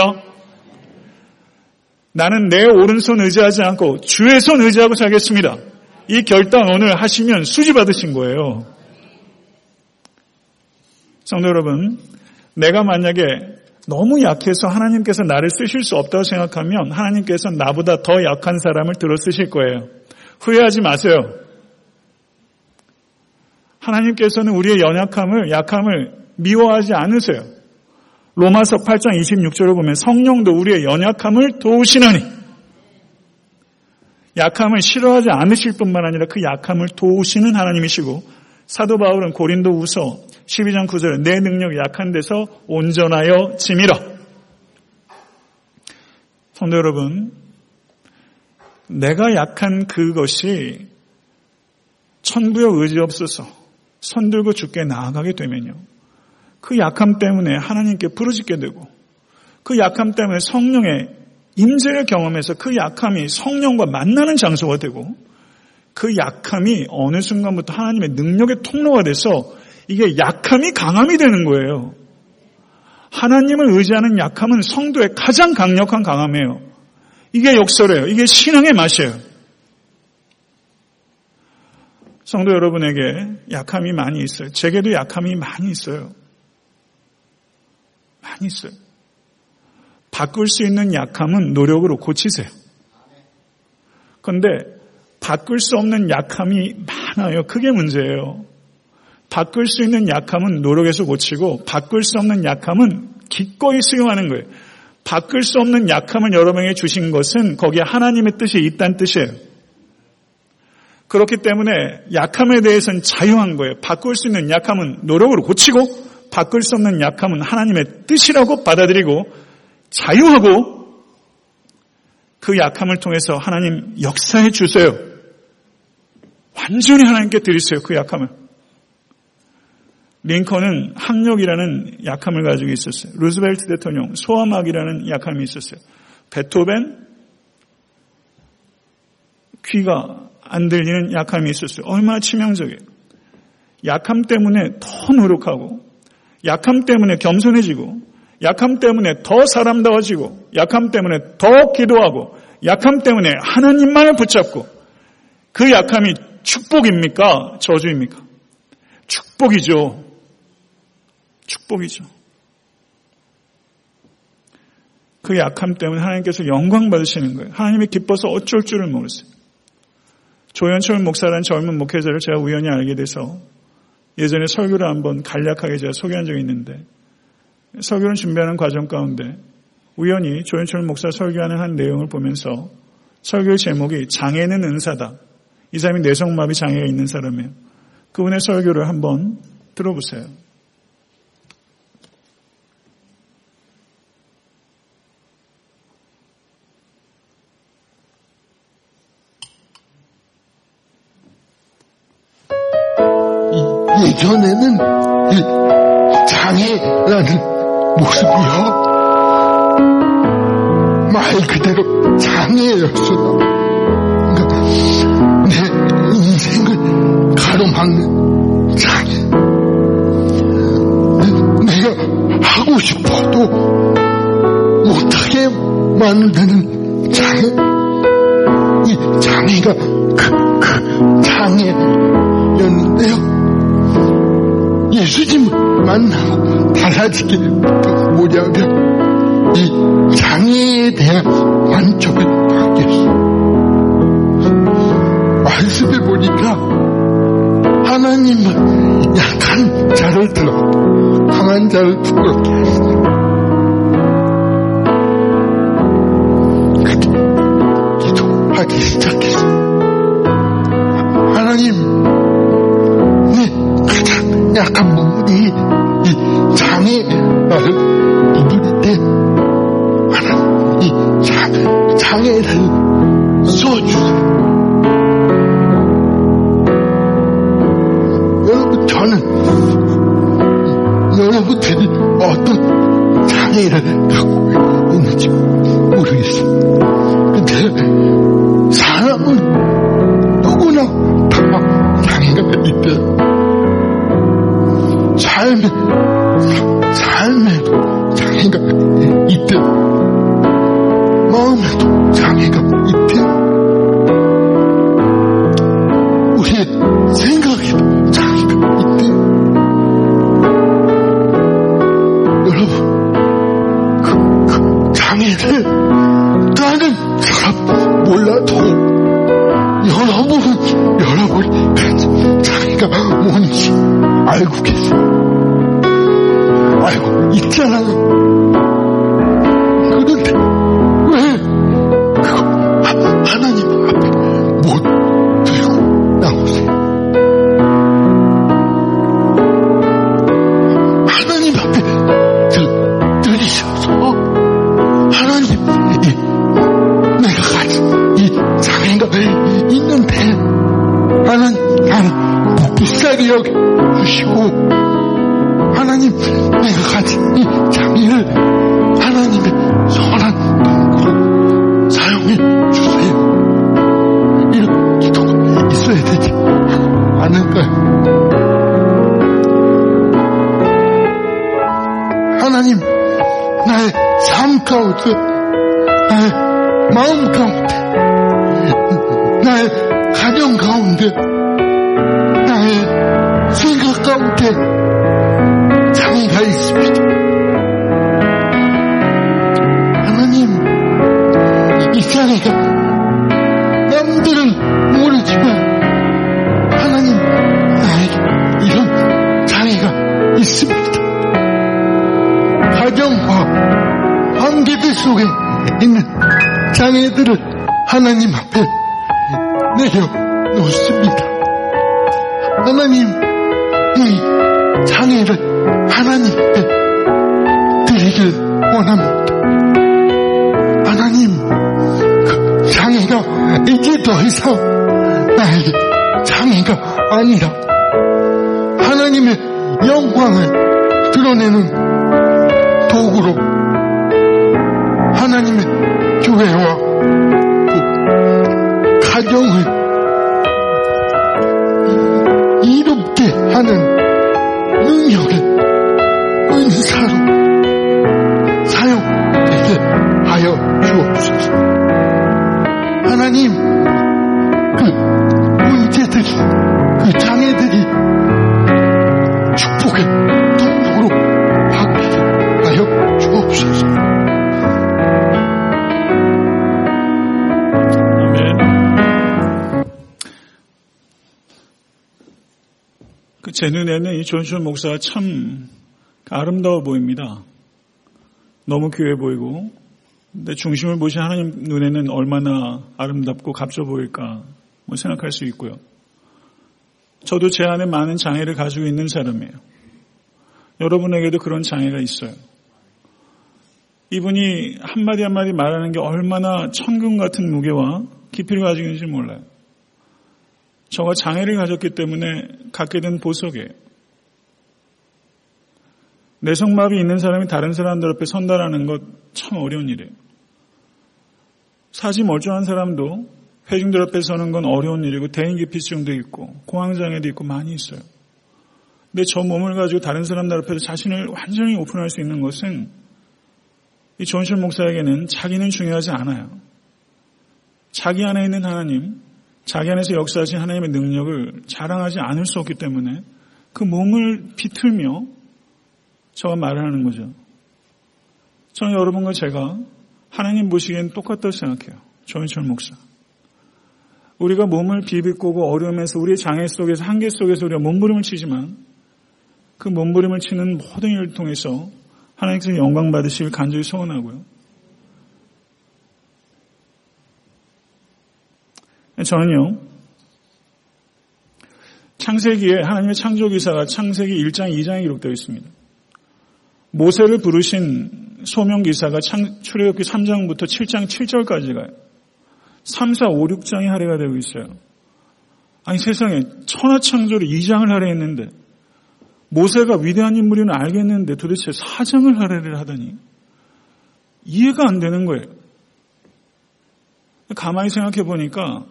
나는 내 오른손 의지하지 않고 주의 손 의지하고 살겠습니다. 이 결단 오늘 하시면 수지 받으신 거예요. 성도 여러분, 내가 만약에 너무 약해서 하나님께서 나를 쓰실 수 없다고 생각하면 하나님께서 나보다 더 약한 사람을 들어 쓰실 거예요. 후회하지 마세요. 하나님께서는 우리의 연약함을, 약함을 미워하지 않으세요. 로마서 8장 26절을 보면 성령도 우리의 연약함을 도우시느니 약함을 싫어하지 않으실 뿐만 아니라 그 약함을 도우시는 하나님이시고 사도 바울은 고린도 우서 12장 9절에 내 능력이 약한 데서 온전하여 짐이라. 성도 여러분, 내가 약한 그것이 천부여 의지 없어서 손 들고 죽게 나아가게 되면요. 그 약함 때문에 하나님께 부르짖게 되고 그 약함 때문에 성령의 임재를 경험해서 그 약함이 성령과 만나는 장소가 되고 그 약함이 어느 순간부터 하나님의 능력의 통로가 돼서 이게 약함이 강함이 되는 거예요. 하나님을 의지하는 약함은 성도의 가장 강력한 강함이에요. 이게 역설이에요. 이게 신앙의 맛이에요. 성도 여러분에게 약함이 많이 있어요. 제게도 약함이 많이 있어요. 많이 있어요. 바꿀 수 있는 약함은 노력으로 고치세요. 그런데 바꿀 수 없는 약함이 많아요. 그게 문제예요. 바꿀 수 있는 약함은 노력해서 고치고 바꿀 수 없는 약함은 기꺼이 수용하는 거예요. 바꿀 수 없는 약함을 여러분에게 주신 것은 거기에 하나님의 뜻이 있다는 뜻이에요. 그렇기 때문에 약함에 대해서는 자유한 거예요. 바꿀 수 있는 약함은 노력으로 고치고 바꿀 수 없는 약함은 하나님의 뜻이라고 받아들이고 자유하고 그 약함을 통해서 하나님 역사해 주세요. 완전히 하나님께 드리세요. 그 약함을. 링컨은 학력이라는 약함을 가지고 있었어요. 루스벨트 대통령 소아막이라는 약함이 있었어요. 베토벤 귀가 안 들리는 약함이 있었어요. 얼마나 치명적이에요. 약함 때문에 더 노력하고 약함 때문에 겸손해지고 약함 때문에 더 사람다워지고 약함 때문에 더 기도하고 약함 때문에 하나님만을 붙잡고 그 약함이 축복입니까? 저주입니까? 축복이죠. 축복이죠. 그 약함 때문에 하나님께서 영광 받으시는 거예요. 하나님이 기뻐서 어쩔 줄을 모르세요. 조현철 목사라는 젊은 목회자를 제가 우연히 알게 돼서 예전에 설교를 한번 간략하게 제가 소개한 적이 있는데 설교를 준비하는 과정 가운데 우연히 조현철 목사 설교하는 한 내용을 보면서 설교의 제목이 장애는 은사다. 이 사람이 뇌성마비 장애가 있는 사람이에요. 그분의 설교를 한번 들어보세요. 예전에는 장애라는 모습이요. 말 그대로 장애였어요. 인생을 가로막는 장애. 내가 하고 싶어도 못하게 만드는 장애. 이 장애가 그, 그 장애였는데요. 예수님을 만나고 달라지게 뭐냐면 이 장애에 대한 만족을 받겠어. 말씀해 보니까 하나님은 약한 자를 들어 강한 자를 부끄럽게. 그렇게 기도하기 시작 여러분들이 어떤 장애를 갖고 있는지 모르겠어요. 근데 사람은 누구나 다 장애가 있대요. 삶에, 삶에도 장애가 있대. 마음에도 장애가 있대. 우리의 생각 그 장애를 다른 사람 몰라도 여러분은 여러분이 가진 장애가 뭔지 알고 계세요. 알고 있 마음 가운데, 나의 가정 가운데, 나의 생각 가운데 장애가 있습니다. 하나님, 이 장애가 남들은 모르지만 하나님 나에게 이런 장애가 있습니다. 가정과 관계들 속에 있는 장애들을 하나님 앞에 내려놓습니다. 하나님, 이 장애를 하나님께 드리길 원합니다. 하나님, 그 장애가 이제 더 이상 나에게 장애가 아니라 하나님의 영광을 드러내는 도구로 하나님의 교회와 그 제 눈에는 이 존슨 목사가 참 아름다워 보입니다. 너무 귀해 보이고, 근데 중심을 보신 하나님 눈에는 얼마나 아름답고 값져 보일까 뭐 생각할 수 있고요. 저도 제 안에 많은 장애를 가지고 있는 사람이에요. 여러분에게도 그런 장애가 있어요. 이분이 한마디 한마디 말하는 게 얼마나 천금 같은 무게와 깊이를 가지고 있는지 몰라요. 저가 장애를 가졌기 때문에 갖게 된 보석이에요. 내성마비 있는 사람이 다른 사람들 앞에 선다라는 것 참 어려운 일이에요. 사지 멀쩡한 사람도 회중들 앞에 서는 건 어려운 일이고 대인기피증도 있고 공황장애도 있고 많이 있어요. 근데 저 몸을 가지고 다른 사람들 앞에서 자신을 완전히 오픈할 수 있는 것은 이 존실 목사에게는 자기는 중요하지 않아요. 자기 안에 있는 하나님, 자기 안에서 역사하신 하나님의 능력을 자랑하지 않을 수 없기 때문에 그 몸을 비틀며 저가 말을 하는 거죠. 저는 여러분과 제가 하나님 보시기엔 똑같다고 생각해요. 조인철 목사. 우리가 몸을 비비꼬고 어려움에서 우리의 장애 속에서 한계 속에서 우리가 몸부림을 치지만 그 몸부림을 치는 모든 일을 통해서 하나님께서 영광 받으실 간절히 소원하고요. 저는요, 창세기에 하나님의 창조 기사가 창세기 1장 2장에 기록되어 있습니다. 모세를 부르신 소명 기사가 출애굽기 3장부터 7장 7절까지 가요. 3, 4, 5, 6장이 할애가 되고 있어요. 아니 세상에 천하 창조를 2장을 할애했는데 모세가 위대한 인물이는 알겠는데 도대체 4장을 할애를 하다니 이해가 안 되는 거예요. 가만히 생각해 보니까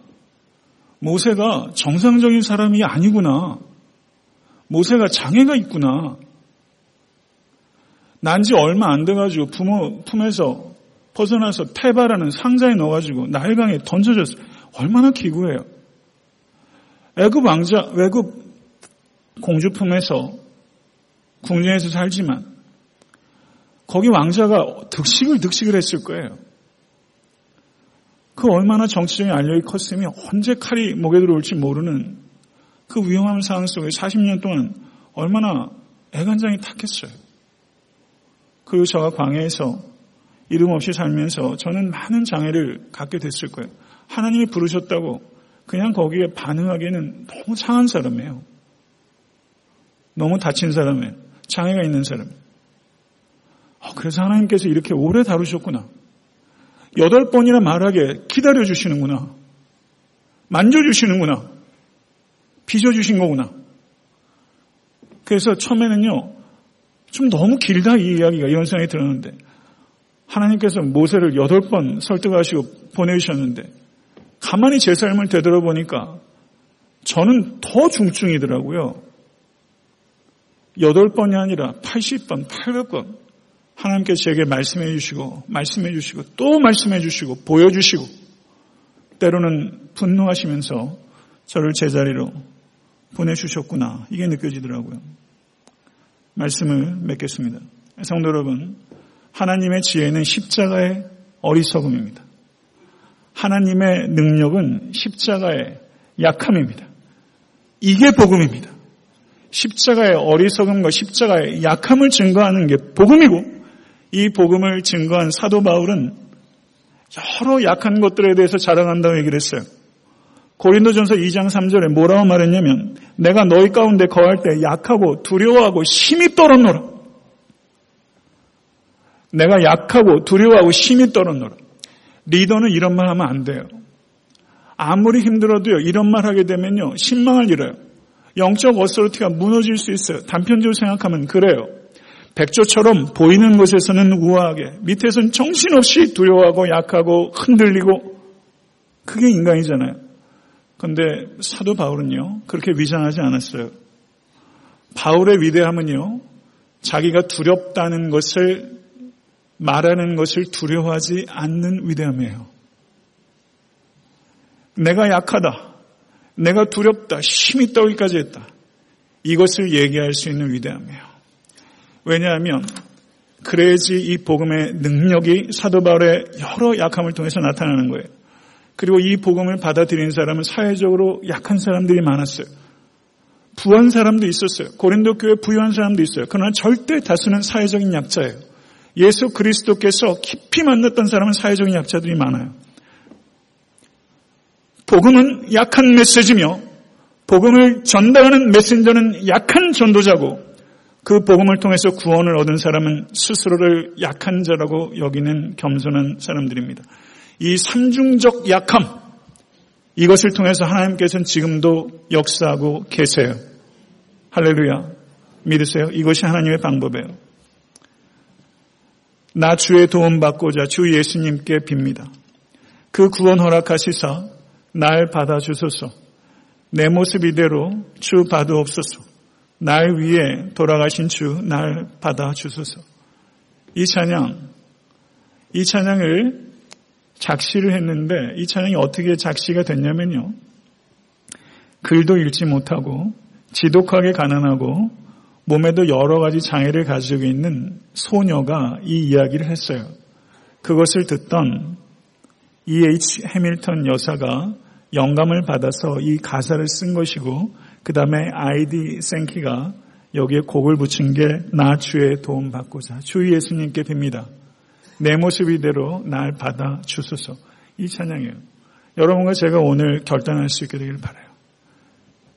모세가 정상적인 사람이 아니구나. 모세가 장애가 있구나. 난 지 얼마 안 돼가지고 부모 품에서 벗어나서 태바라는 상자에 넣어가지고 나일강에 던져졌어. 얼마나 기구해요. 애굽 왕자, 외국 공주 품에서 궁전에서 살지만 거기 왕자가 득식을 득식을 했을 거예요. 그 얼마나 정치적인 알력이 컸으면 언제 칼이 목에 들어올지 모르는 그 위험한 상황 속에 40년 동안 얼마나 애간장이 탔겠어요. 그리고 저가 광야에서 이름 없이 살면서 저는 많은 장애를 갖게 됐을 거예요. 하나님이 부르셨다고 그냥 거기에 반응하기에는 너무 상한 사람이에요. 너무 다친 사람이에요. 장애가 있는 사람. 어, 그래서 하나님께서 이렇게 오래 다루셨구나. 여덟 번이나 말하게 기다려 주시는구나. 만져 주시는구나. 빚어 주신 거구나. 그래서 처음에는요, 좀 너무 길다 이 이야기가 이런 생각이 들었는데 하나님께서 모세를 여덟 번 설득하시고 보내주셨는데 가만히 제 삶을 되돌아보니까 저는 더 중증이더라고요. 여덟 번이 아니라 80번, 800번 하나님께 제게 말씀해 주시고 말씀해 주시고 또 말씀해 주시고 보여주시고 때로는 분노하시면서 저를 제자리로 보내주셨구나 이게 느껴지더라고요. 말씀을 맺겠습니다. 성도 여러분 하나님의 지혜는 십자가의 어리석음입니다. 하나님의 능력은 십자가의 약함입니다. 이게 복음입니다. 십자가의 어리석음과 십자가의 약함을 증거하는 게 복음이고 이 복음을 증거한 사도 바울은 여러 약한 것들에 대해서 자랑한다고 얘기를 했어요. 고린도전서 2장 3절에 뭐라고 말했냐면 내가 너희 가운데 거할 때 약하고 두려워하고 심히 떨었노라. 내가 약하고 두려워하고 심히 떨었노라. 리더는 이런 말 하면 안 돼요. 아무리 힘들어도요, 이런 말 하게 되면요, 신망을 잃어요. 영적 어서리티가 무너질 수 있어요. 단편적으로 생각하면 그래요. 백조처럼 보이는 곳에서는 우아하게, 밑에서는 정신없이 두려워하고 약하고 흔들리고, 그게 인간이잖아요. 그런데 사도 바울은요, 그렇게 위장하지 않았어요. 바울의 위대함은요, 자기가 두렵다는 것을 말하는 것을 두려워하지 않는 위대함이에요. 내가 약하다. 내가 두렵다. 힘이 떠기까지 했다. 이것을 얘기할 수 있는 위대함이에요. 왜냐하면 그래야지 이 복음의 능력이 사도 바울의 여러 약함을 통해서 나타나는 거예요. 그리고 이 복음을 받아들인 사람은 사회적으로 약한 사람들이 많았어요. 부한 사람도 있었어요. 고린도 교회 부유한 사람도 있어요. 그러나 절대 다수는 사회적인 약자예요. 예수 그리스도께서 깊이 만났던 사람은 사회적인 약자들이 많아요. 복음은 약한 메시지며 복음을 전달하는 메신저는 약한 전도자고 그 복음을 통해서 구원을 얻은 사람은 스스로를 약한 자라고 여기는 겸손한 사람들입니다. 이 삼중적 약함 이것을 통해서 하나님께서는 지금도 역사하고 계세요. 할렐루야. 믿으세요? 이것이 하나님의 방법이에요. 나 주의 도움 받고자 주 예수님께 빕니다. 그 구원 허락하시사 날 받아주소서. 내 모습 이대로 주 받으옵소서. 날 위해 돌아가신 주 날 받아 주소서. 이 찬양, 이 찬양을 작시를 했는데 이 찬양이 어떻게 작시가 됐냐면요. 글도 읽지 못하고 지독하게 가난하고 몸에도 여러 가지 장애를 가지고 있는 소녀가 이 이야기를 했어요. 그것을 듣던 E.H. 해밀턴 여사가 영감을 받아서 이 가사를 쓴 것이고 그 다음에 아이디 생키가 여기에 곡을 붙인 게 나 주의 도움 받고자 주 예수님께 빕니다. 내 모습 이대로 날 받아 주소서 이 찬양이에요. 여러분과 제가 오늘 결단할 수 있게 되길 바라요.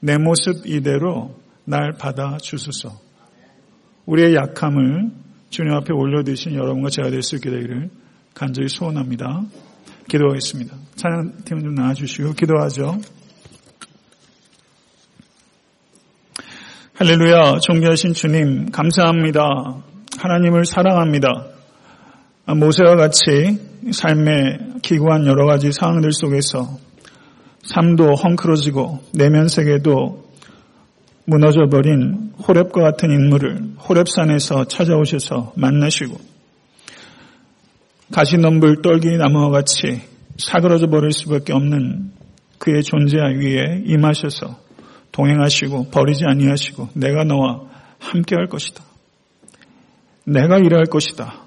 내 모습 이대로 날 받아 주소서. 우리의 약함을 주님 앞에 올려드신 여러분과 제가 될 수 있게 되기를 간절히 소원합니다. 기도하겠습니다. 찬양팀은 좀 나와주시고 기도하죠. 할렐루야, 존귀하신 주님, 감사합니다. 하나님을 사랑합니다. 모세와 같이 삶의 기구한 여러 가지 상황들 속에서 삶도 헝클어지고 내면 세계도 무너져버린 호랩과 같은 인물을 호랩산에서 찾아오셔서 만나시고 가시넘불 떨기 나무와 같이 사그러져 버릴 수밖에 없는 그의 존재 위에 임하셔서 동행하시고 버리지 아니하시고 내가 너와 함께 할 것이다. 내가 일할 것이다.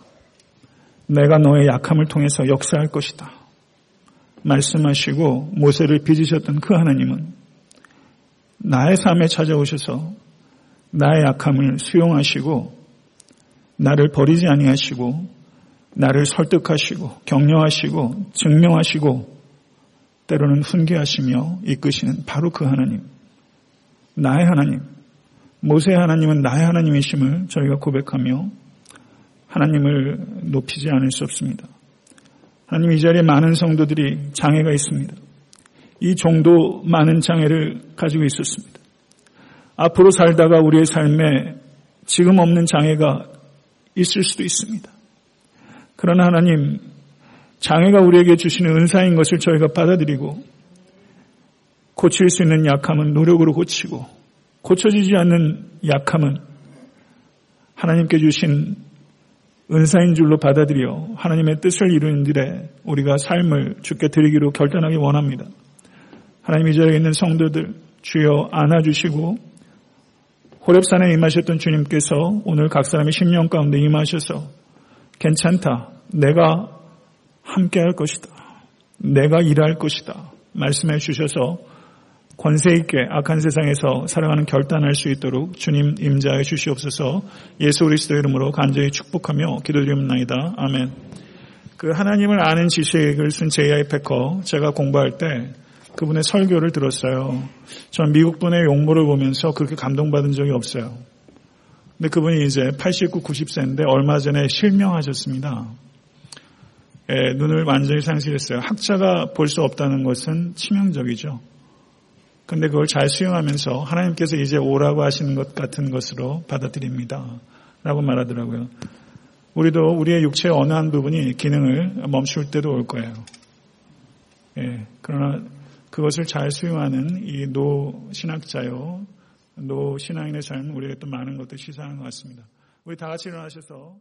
내가 너의 약함을 통해서 역사할 것이다. 말씀하시고 모세를 빚으셨던 그 하나님은 나의 삶에 찾아오셔서 나의 약함을 수용하시고 나를 버리지 아니하시고 나를 설득하시고 격려하시고 증명하시고 때로는 훈계하시며 이끄시는 바로 그 하나님 나의 하나님 모세의 하나님은 나의 하나님이심을 저희가 고백하며 하나님을 높이지 않을 수 없습니다. 하나님 이 자리에 많은 성도들이 장애가 있습니다. 이 정도 많은 장애를 가지고 있었습니다. 앞으로 살다가 우리의 삶에 지금 없는 장애가 있을 수도 있습니다. 그러나 하나님, 장애가 우리에게 주시는 은사인 것을 저희가 받아들이고 고칠 수 있는 약함은 노력으로 고치고 고쳐지지 않는 약함은 하나님께 주신 은사인 줄로 받아들여 하나님의 뜻을 이루는 일에 우리가 삶을 주께 드리기로 결단하기 원합니다. 하나님 이 자리에 있는 성도들 주여 안아주시고 호랩산에 임하셨던 주님께서 오늘 각 사람의 심령 가운데 임하셔서 괜찮다. 내가 함께 할 것이다. 내가 일할 것이다. 말씀해 주셔서 권세 있게 악한 세상에서 살아가는 결단할 수 있도록 주님 임자해 주시옵소서 예수 그리스도 이름으로 간절히 축복하며 기도드립니다. 아멘. 그 하나님을 아는 지식을 쓴 제이아이 패커 제가 공부할 때 그분의 설교를 들었어요. 전 미국 분의 용모를 보면서 그렇게 감동받은 적이 없어요. 근데 그분이 이제 89, 90세인데 얼마 전에 실명하셨습니다. 예, 눈을 완전히 상실했어요. 학자가 볼 수 없다는 것은 치명적이죠. 근데 그걸 잘 수용하면서 하나님께서 이제 오라고 하시는 것 같은 것으로 받아들입니다. 라고 말하더라고요. 우리도 우리의 육체의 어느 한 부분이 기능을 멈출 때도 올 거예요. 예, 그러나 그것을 잘 수용하는 이 노 신학자요, 노 신앙인의 삶은 우리에게 또 많은 것들 시사하는 것 같습니다. 우리 다 같이 일어나셔서